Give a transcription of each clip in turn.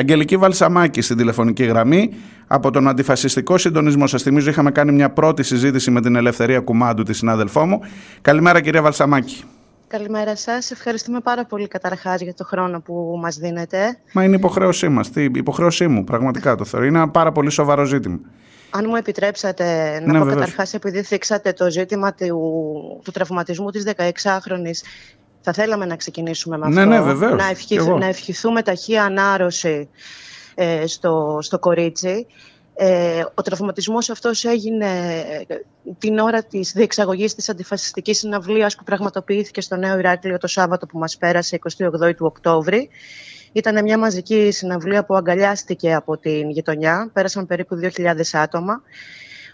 Αγγελική Βαλσαμάκη στην τηλεφωνική γραμμή από τον Αντιφασιστικό Συντονισμό. Σας θυμίζω, είχαμε κάνει μια πρώτη συζήτηση με την Ελευθερία Κουμάντου, τη συνάδελφό μου. Καλημέρα, κυρία Βαλσαμάκη. Καλημέρα σας. Ευχαριστούμε πάρα πολύ καταρχάς για το χρόνο που μας δίνετε. Μα είναι υποχρέωσή μας. Η υποχρέωσή μου, πραγματικά το θεωρώ. Είναι ένα πάρα πολύ σοβαρό ζήτημα. Αν μου επιτρέψατε να ναι, πω καταρχάς, επειδή θίξατε το ζήτημα του, του τραυματισμού της 16χρονη, θα θέλαμε να ξεκινήσουμε με ναι, αυτό. Ναι, βεβαίως. Να, ευχηθ, να ευχηθούμε ταχεία ανάρρωση ε, στο, στο κορίτσι. Ε, ο τραυματισμός αυτός έγινε ε, την ώρα της διεξαγωγής της αντιφασιστικής συναυλίας που πραγματοποιήθηκε στο Νέο Ηράκλειο το Σάββατο που μας πέρασε 28 του Οκτώβρη. Ήταν μια μαζική συναυλία που αγκαλιάστηκε από την γειτονιά. Πέρασαν περίπου 2.000 άτομα.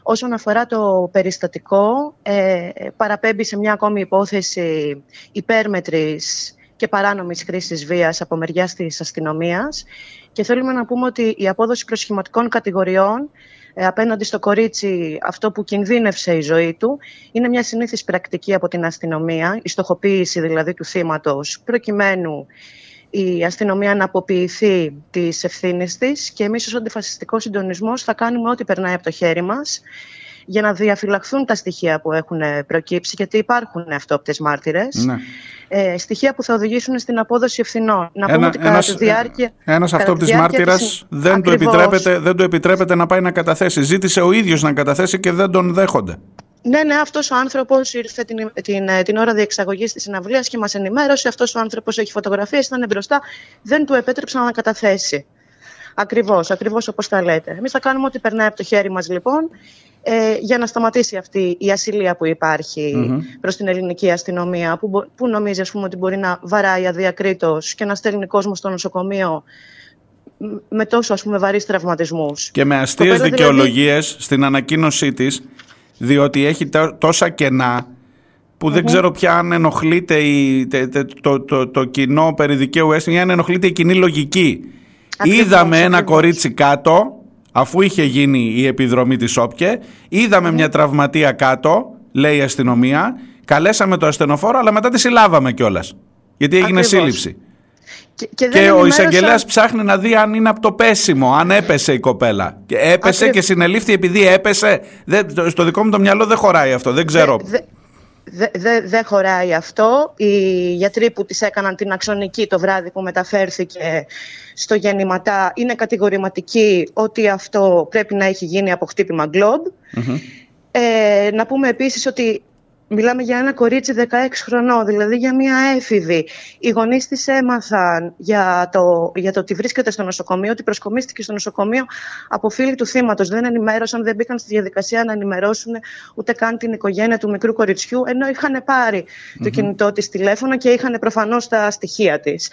Όσον αφορά το περιστατικό, ε, παραπέμπει σε μια ακόμη υπόθεση υπέρμετρης και παράνομης χρήσης βίας από μεριάς της αστυνομίας. Και θέλουμε να πούμε ότι η απόδοση προσχηματικών κατηγοριών ε, απέναντι στο κορίτσι αυτό που κινδύνευσε η ζωή του είναι μια συνήθις πρακτική από την αστυνομία, η στοχοποίηση δηλαδή του θύματος προκειμένου η αστυνομία να αποποιηθεί τις ευθύνες της και εμείς ως αντιφασιστικό συντονισμός θα κάνουμε ό,τι περνάει από το χέρι μας για να διαφυλαχθούν τα στοιχεία που έχουν προκύψει, γιατί υπάρχουν αυτόπτες μάρτυρες, ναι. ε, στοιχεία που θα οδηγήσουν στην απόδοση ευθυνών. Να πούμε ότι κατά τη διάρκεια... Ένας αυτόπτης μάρτυρας δεν, του επιτρέπεται, δεν του επιτρέπεται να πάει να καταθέσει. Ζήτησε ο ίδιος να καταθέσει και δεν τον δέχονται. Ναι, ναι, αυτός ο άνθρωπος ήρθε την, την, την ώρα διεξαγωγής της συναυλίας και μας ενημέρωσε. Αυτός ο άνθρωπος έχει φωτογραφίες, ήταν μπροστά, δεν του επέτρεψαν να καταθέσει. Ακριβώς, ακριβώς όπως τα λέτε. Εμείς θα κάνουμε ό,τι περνάει από το χέρι μας, λοιπόν, ε, για να σταματήσει αυτή η ασυλία που υπάρχει mm-hmm. προς την ελληνική αστυνομία που, που νομίζει ας πούμε, ότι μπορεί να βαράει αδιακρίτως και να στέλνει κόσμο στο νοσοκομείο με τόσο ας πούμε βαρύς τραυματισμούς. Και με αστείες δηλαδή- δικαιολογίες δηλαδή... στην ανακοίνωσή της διότι έχει τόσα κενά που δεν ξέρω πια αν ενοχλείται η, το, το, το, το, κοινό περί δικαίου αίσθημα ή αν ενοχλείται η κοινή λογική. Είδαμε ένα κορίτσι κάτω αφού είχε γίνει η επιδρομή της ΟΠΚΕ, είδαμε μια τραυματία κάτω, λέει η αστυνομία, καλέσαμε το ασθενοφόρο, αλλά μετά τη συλλάβαμε κιόλας. Γιατί έγινε Ακριβώς. σύλληψη. Και, και, ο εισαγγελέας ψάχνει να δει αν είναι από το πέσιμο, αν έπεσε η κοπέλα. Και έπεσε και συνελήφθη επειδή έπεσε. Δεν, στο δικό μου το μυαλό δεν χωράει αυτό, δεν ξέρω. Δεν δε, δε χωράει αυτό. Οι γιατροί που τις έκαναν την αξονική το βράδυ που μεταφέρθηκε στο γεννηματά είναι κατηγορηματικοί ότι αυτό πρέπει να έχει γίνει από χτύπημα Ε, να πούμε επίσης ότι Μιλάμε για ένα κορίτσι 16 χρονών, δηλαδή για μια έφηβη. Οι γονείς της έμαθαν για το, για το ότι βρίσκεται στο νοσοκομείο, ότι προσκομίστηκε στο νοσοκομείο από φίλοι του θύματος. Δεν ενημέρωσαν, δεν μπήκαν στη διαδικασία να ενημερώσουν ούτε καν την οικογένεια του μικρού κοριτσιού, ενώ είχαν το κινητό της τηλέφωνο και είχαν προφανώς τα στοιχεία της.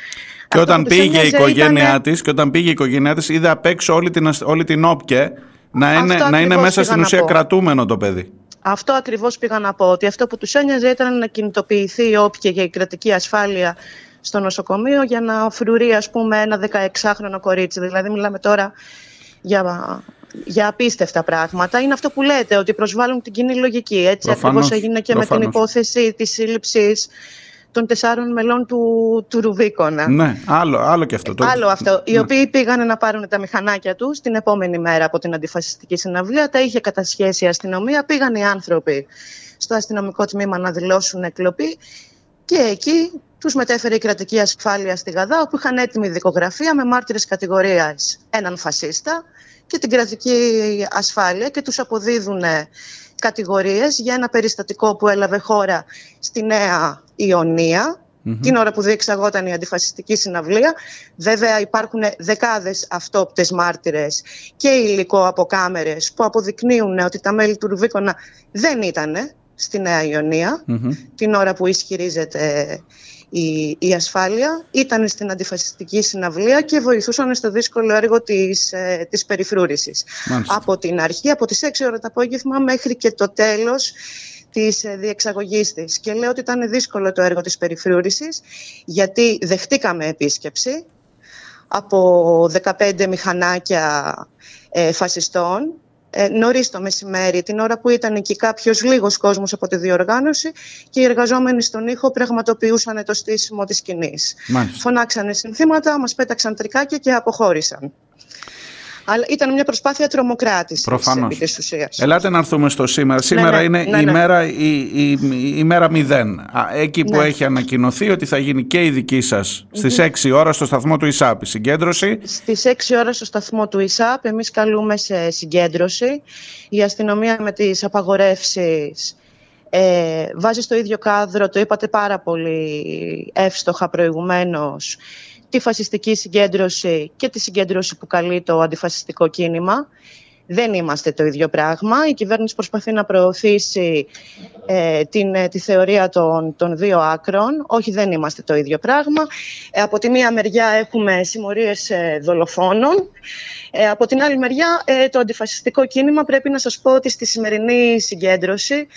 Και, όταν πήγε η οικογένειά της, και όταν πήγε η οικογένειά της, είδε απ' έξω όλη την, όλη την όπκε να είναι, να είναι μέσα στην ουσία κρατούμενο το παιδί. Αυτό ακριβώς πήγα να πω. Ότι αυτό που τους ένοιαζε ήταν να κινητοποιηθεί η όποια για η κρατική ασφάλεια στο νοσοκομείο για να φρουρεί, ας πούμε, ένα 16χρονο κορίτσι. Δηλαδή, μιλάμε τώρα για, για απίστευτα πράγματα. Είναι αυτό που λέτε, ότι προσβάλλουν την κοινή λογική. Έτσι ακριβώς έγινε και με την υπόθεση της σύλληψης των τεσσάρων μελών του, του Ρουβίκονα. Ναι, άλλο, άλλο και αυτό. Το... Άλλο αυτό. Οι ναι. οποίοι πήγαν να πάρουν τα μηχανάκια τους την επόμενη μέρα από την αντιφασιστική συναυλία. Τα είχε κατασχέσει η αστυνομία. Πήγαν οι άνθρωποι στο αστυνομικό τμήμα να δηλώσουν εκλοπή. Και εκεί τους μετέφερε η κρατική ασφάλεια στη Γαδά, όπου είχαν έτοιμη δικογραφία με μάρτυρες κατηγορίας έναν φασίστα και την κρατική ασφάλεια και τους αποδίδουν κατηγορίες για ένα περιστατικό που έλαβε χώρα στη Νέα ιωνια την ώρα που διεξαγόταν η αντιφασιστική συναυλία. Βέβαια υπάρχουν δεκάδες αυτόπτες μάρτυρες και υλικό από κάμερες που αποδεικνύουν ότι τα μέλη του Ρουβίκονα δεν ήταν στη Νέα την ώρα που ισχυρίζεται η, η ασφάλεια. Ήταν στην αντιφασιστική συναυλία και βοηθούσαν στο δύσκολο έργο της, ε, της περιφρούρησης. Από την αρχή, από τις 6 ώρα το απόγευμα μέχρι και το τέλος της ε, διεξαγωγής της. Και λέω ότι ήταν δύσκολο το έργο της περιφρούρησης γιατί δεχτήκαμε επίσκεψη από 15 μηχανάκια ε, φασιστών ε, νωρίς το μεσημέρι, την ώρα που ήταν εκεί κάποιος λίγος κόσμος από τη διοργάνωση και οι εργαζόμενοι στον ήχο πραγματοποιούσαν το στήσιμο της σκηνής. Φωνάξανε συνθήματα, μας πέταξαν τρικάκια και αποχώρησαν. Αλλά ήταν μια προσπάθεια τρομοκράτησης της ουσίας. Ελάτε να έρθουμε στο σήμερα. Σήμερα ναι, ναι, είναι ναι, η, μέρα, η, η, η, μέρα 0. Εκεί που έχει ανακοινωθεί ότι θα γίνει και η δική σας στις 6 ώρα στο σταθμό του ΙΣΑΠ η συγκέντρωση. Στις 6 ώρα στο σταθμό του ΙΣΑΠ, εμείς καλούμε σε συγκέντρωση. Η αστυνομία με τις απαγορεύσεις ε, βάζει στο ίδιο κάδρο, το είπατε πάρα πολύ εύστοχα προηγουμένως, τη φασιστική συγκέντρωση και τη συγκέντρωση που καλεί το αντιφασιστικό κίνημα. Δεν είμαστε το ίδιο πράγμα. Η κυβέρνηση προσπαθεί να προωθήσει ε, την, ε, τη θεωρία των, των δύο άκρων. Όχι, δεν είμαστε το ίδιο πράγμα. Ε, από τη μία μεριά έχουμε συμμορίες ε, δολοφόνων. από την άλλη μεριά το αντιφασιστικό κίνημα πρέπει να σας πω ότι στη σημερινή συγκέντρωση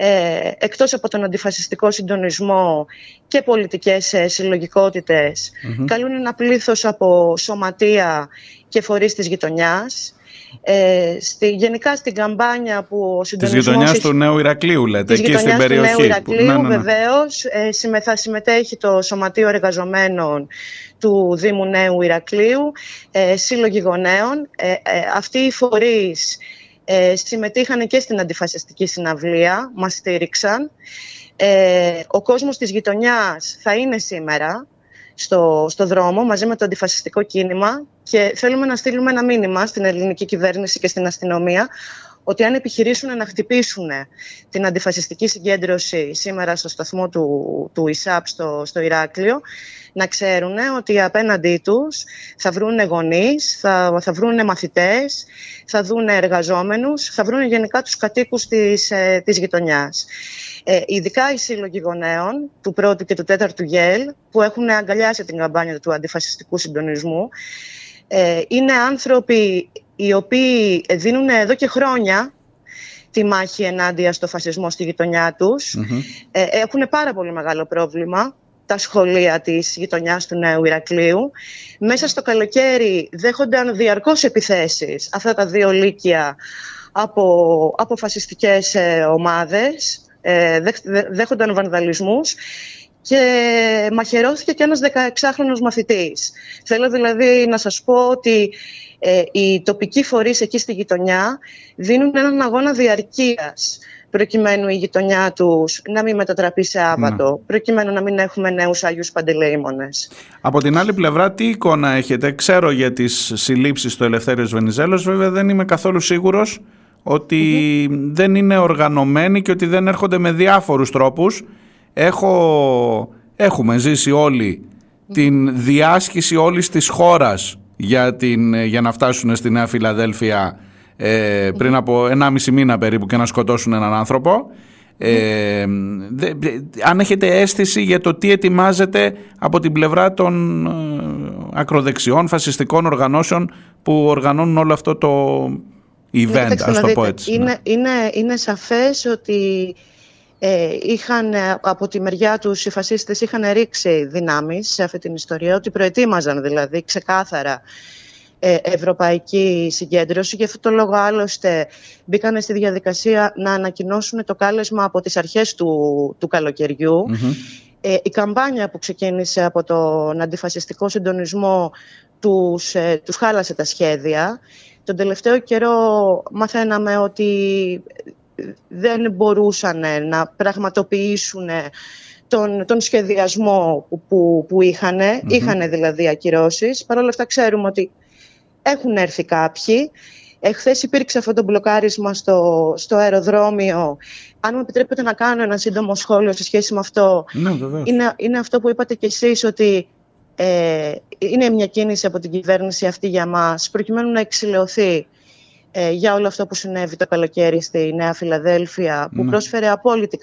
ε, εκτός από τον αντιφασιστικό συντονισμό και πολιτικές ε, συλλογικοτητες καλούν ένα πλήθος από σωματεία και φορείς της γειτονιάς ε, στη, γενικά στην καμπάνια που ο συντονισμός... Της γειτονιάς του Νέου Ηρακλείου λέτε, εκεί στην περιοχή. του Νέου Ηρακλείου ναι, ναι, ναι. βεβαίως. Ε, θα συμμετέχει το Σωματείο Εργαζομένων του Δήμου Νέου Ηρακλείου, ε, Σύλλογοι Γονέων. Ε, ε, αυτοί οι φορείς ε, συμμετείχαν και στην αντιφασιστική συναυλία, μας στήριξαν. Ε, ο κόσμος της γειτονιάς θα είναι σήμερα στο, στο δρόμο μαζί με το αντιφασιστικό κίνημα και θέλουμε να στείλουμε ένα μήνυμα στην ελληνική κυβέρνηση και στην αστυνομία ότι αν επιχειρήσουν να χτυπήσουν την αντιφασιστική συγκέντρωση σήμερα στο σταθμό του, του ΙΣΑΠ στο, στο Ηράκλειο, να ξέρουν ότι απέναντί τους θα βρουν γονείς, θα, θα βρουν μαθητές, θα δουν εργαζόμενους, θα βρουν γενικά τους κατοίκους της, ε, της γειτονιάς. Ε, ειδικά οι σύλλογοι γονέων του πρώτου και του τέταρτου ΓΕΛ που έχουν αγκαλιάσει την καμπάνια του αντιφασιστικού συντονισμού ε, είναι άνθρωποι οι οποίοι δίνουν εδώ και χρόνια τη μάχη ενάντια στο φασισμό στη γειτονιά τους. Ε, έχουν πάρα πολύ μεγάλο πρόβλημα τα σχολεία της γειτονιάς του Νέου Ηρακλείου. Μέσα στο καλοκαίρι δέχονταν διαρκώς επιθέσεις αυτά τα δύο λύκεια από, από φασιστικές ε, ομάδες, ε, δέχονταν βανδαλισμούς και μαχαιρώθηκε και ένας 16χρονος μαθητής. Θέλω δηλαδή να σας πω ότι ε, οι τοπικοί φορείς εκεί στη γειτονιά δίνουν έναν αγώνα διαρκείας προκειμένου η γειτονιά τους να μην μετατραπεί σε άβατο, ναι. προκειμένου να μην έχουμε νέους Άγιους Παντελεήμονες. Από την άλλη πλευρά τι εικόνα έχετε, ξέρω για τις συλλήψεις του Ελευθέριος Βενιζέλος, βέβαια δεν είμαι καθόλου σίγουρος δεν είναι οργανωμένοι και ότι δεν έρχονται με διάφορους τρόπους. Έχω, έχουμε ζήσει όλοι την διάσχιση όλης της χώρας για, την, για να φτάσουν στη Νέα Φιλαδέλφια ε, πριν από 1,5 μήνα περίπου και να σκοτώσουν έναν άνθρωπο. Ε, αν έχετε αίσθηση για το τι ετοιμάζεται από την πλευρά των ε, ακροδεξιών φασιστικών οργανώσεων που οργανώνουν όλο αυτό το event, ας το πω έτσι. Είναι, ναι. είναι, είναι σαφές ότι ε, είχαν από τη μεριά τους οι φασίστες είχαν ρίξει δυνάμεις σε αυτή την ιστορία, ότι προετοίμαζαν δηλαδή ξεκάθαρα ε, ευρωπαϊκή συγκέντρωση. Γι' αυτό το λόγο άλλωστε μπήκαν στη διαδικασία να ανακοινώσουν το κάλεσμα από τις αρχές του, του καλοκαιριου Ε, η καμπάνια που ξεκίνησε από τον αντιφασιστικό συντονισμό τους, ε, τους χάλασε τα σχέδια. Τον τελευταίο καιρό μαθαίναμε ότι δεν μπορούσαν να πραγματοποιήσουν τον, τον σχεδιασμό που, που, που είχαν. Είχαν δηλαδή ακυρώσεις. Παρ' όλα αυτά ξέρουμε ότι έχουν έρθει κάποιοι. Εχθές υπήρξε αυτό το μπλοκάρισμα στο, στο αεροδρόμιο. Αν μου επιτρέπετε να κάνω ένα σύντομο σχόλιο σε σχέση με αυτό. Ναι, είναι, είναι αυτό που είπατε κι εσείς ότι ε, είναι μια κίνηση από την κυβέρνηση αυτή για μας προκειμένου να εξηλαιωθεί ε, για όλο αυτό που συνέβη το καλοκαίρι στη Νέα Φιλαδέλφια που ναι. πρόσφερε απόλυτη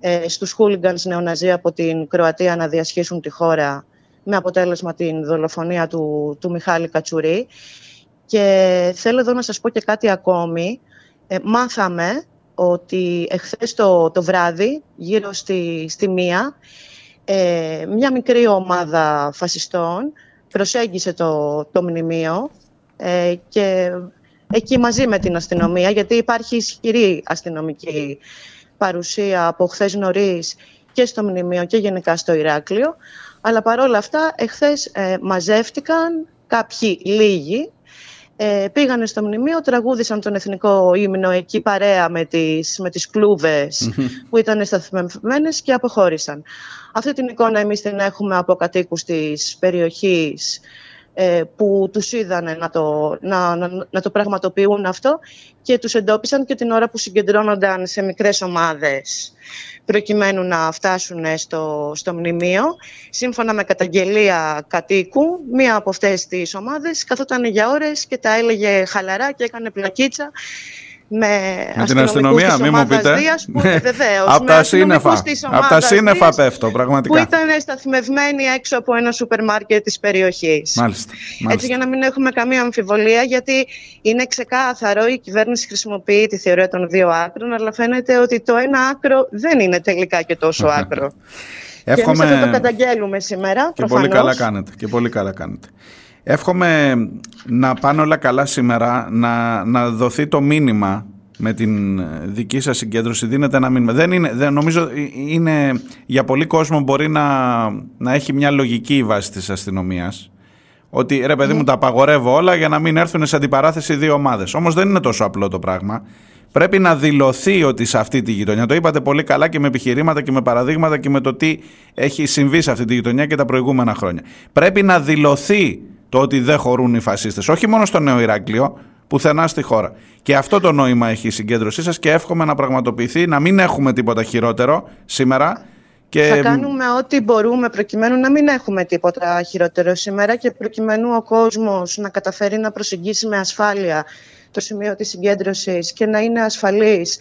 ε, στους χούλιγκανς νεοναζί από την Κροατία να διασχίσουν τη χώρα με αποτέλεσμα την δολοφονία του, του Μιχάλη Κατσουρί. Και θέλω εδώ να σας πω και κάτι ακόμη. Ε, μάθαμε ότι εχθές το, το βράδυ, γύρω στη, στη μία, ε, μια μικρή ομάδα φασιστών προσέγγισε το, το μνημείο ε, και εκεί μαζί με την αστυνομία, γιατί υπάρχει ισχυρή αστυνομική παρουσία από χθες νωρίς και στο Μνημείο και γενικά στο Ηράκλειο. Αλλά παρόλα αυτά, εχθές ε, μαζεύτηκαν κάποιοι λίγοι, ε, πήγανε στο Μνημείο, τραγούδισαν τον εθνικό ύμνο εκεί παρέα με τις, με τις κλούβες που ήταν σταθμευμένες και αποχώρησαν. Αυτή την εικόνα εμείς την έχουμε από κατοίκους της περιοχής ε, που τους είδανε να το, να, να, να, το πραγματοποιούν αυτό και τους εντόπισαν και την ώρα που συγκεντρώνονταν σε μικρές ομάδες προκειμένου να φτάσουν στο, στο μνημείο. Σύμφωνα με καταγγελία κατοίκου, μία από αυτές τις ομάδες καθόταν για ώρες και τα έλεγε χαλαρά και έκανε πλακίτσα με, με την αστυνομία, μην μου πείτε. Δίας, που, βεβαίως, από τα σύννεφα, από τα σύννεφα πέφτω, πραγματικά. Που ήταν σταθμευμένοι έξω από ένα σούπερ μάρκετ της περιοχής. Μάλιστα, μάλιστα. Έτσι για να μην έχουμε καμία αμφιβολία, γιατί είναι ξεκάθαρο, η κυβέρνηση χρησιμοποιεί τη θεωρία των δύο άκρων, αλλά φαίνεται ότι το ένα άκρο δεν είναι τελικά και τόσο άκρο. Εύχομαι... Και εμείς θα το καταγγέλουμε σήμερα, και προφανώς. Πολύ καλά κάνετε, και πολύ καλά κάνετε. Εύχομαι να πάνε όλα καλά σήμερα, να, να δοθεί το μήνυμα με την δική σας συγκέντρωση. Δίνεται ένα μήνυμα. Δεν είναι, δεν, νομίζω είναι, για πολύ κόσμο μπορεί να, να έχει μια λογική βάση της αστυνομίας. Ότι ρε παιδί μου τα απαγορεύω όλα για να μην έρθουν σε αντιπαράθεση δύο ομάδες. Όμως δεν είναι τόσο απλό το πράγμα. Πρέπει να δηλωθεί ότι σε αυτή τη γειτονιά, το είπατε πολύ καλά και με επιχειρήματα και με παραδείγματα και με το τι έχει συμβεί σε αυτή τη γειτονιά και τα προηγούμενα χρόνια. Πρέπει να δηλωθεί το ότι δεν χωρούν οι φασίστες, όχι μόνο στο Νέο Ηράκλειο, πουθενά στη χώρα. Και αυτό το νόημα έχει η συγκέντρωσή σας και εύχομαι να πραγματοποιηθεί, να μην έχουμε τίποτα χειρότερο σήμερα. Και... Θα κάνουμε ό,τι μπορούμε προκειμένου να μην έχουμε τίποτα χειρότερο σήμερα και προκειμένου ο κόσμος να καταφέρει να προσεγγίσει με ασφάλεια το σημείο της συγκέντρωσης και να είναι ασφαλής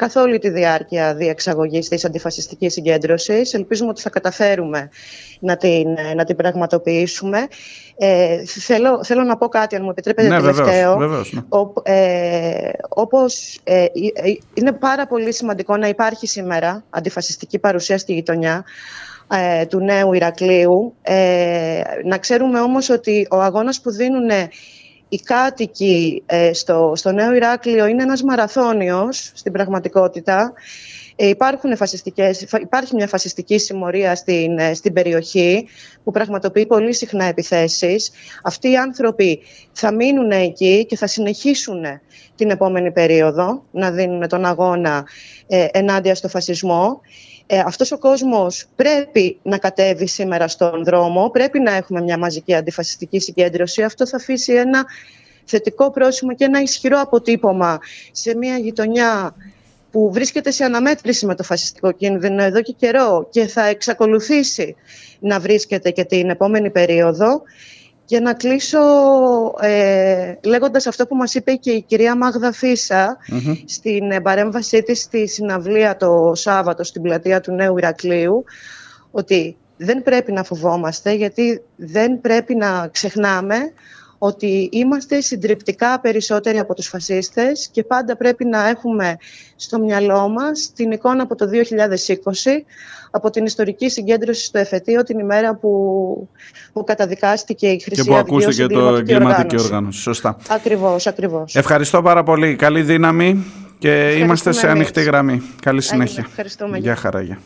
καθ' όλη τη διάρκεια διεξαγωγής της αντιφασιστικής συγκέντρωσης. Ελπίζουμε ότι θα καταφέρουμε να την, να την πραγματοποιήσουμε. Ε, θέλω, θέλω να πω κάτι, αν μου επιτρέπετε ναι, τελευταίο. Βεβαίως, ναι. Ο, ε, όπως ε, ε, είναι πάρα πολύ σημαντικό να υπάρχει σήμερα αντιφασιστική παρουσία στη γειτονιά ε, του νέου Ηρακλείου. Ε, να ξέρουμε όμως ότι ο αγώνας που δίνουν οι κάτοικοι ε, στο, στο Νέο Ηράκλειο είναι ένας μαραθώνιος στην πραγματικότητα. Ε, υπάρχουν φασιστικές, υπάρχει μια φασιστική συμμορία στην, ε, στην περιοχή που πραγματοποιεί πολύ συχνά επιθέσεις. Αυτοί οι άνθρωποι θα μείνουν εκεί και θα συνεχίσουν την επόμενη περίοδο να δίνουν τον αγώνα ε, ενάντια στο φασισμό ε, αυτός ο κόσμος πρέπει να κατέβει σήμερα στον δρόμο, πρέπει να έχουμε μια μαζική αντιφασιστική συγκέντρωση. Αυτό θα αφήσει ένα θετικό πρόσημο και ένα ισχυρό αποτύπωμα σε μια γειτονιά που βρίσκεται σε αναμέτρηση με το φασιστικό κίνδυνο εδώ και καιρό και θα εξακολουθήσει να βρίσκεται και την επόμενη περίοδο για να κλείσω ε, λέγοντας αυτό που μας είπε και η κυρία Μάγδα στην παρέμβασή της στη συναυλία το Σάββατο στην πλατεία του Νέου Ηρακλείου ότι δεν πρέπει να φοβόμαστε γιατί δεν πρέπει να ξεχνάμε ότι είμαστε συντριπτικά περισσότεροι από τους φασίστες και πάντα πρέπει να έχουμε στο μυαλό μας την εικόνα από το 2020 από την ιστορική συγκέντρωση στο εφετείο την ημέρα που, που καταδικάστηκε η Χρυσή Και που ακούστηκε το εγκληματική οργάνωση. Σωστά. Ακριβώς, ακριβώς. Ευχαριστώ πάρα πολύ. Καλή δύναμη και είμαστε σε ανοιχτή γραμμή. Καλή συνέχεια. Ευχαριστούμε. Γεια χαρά.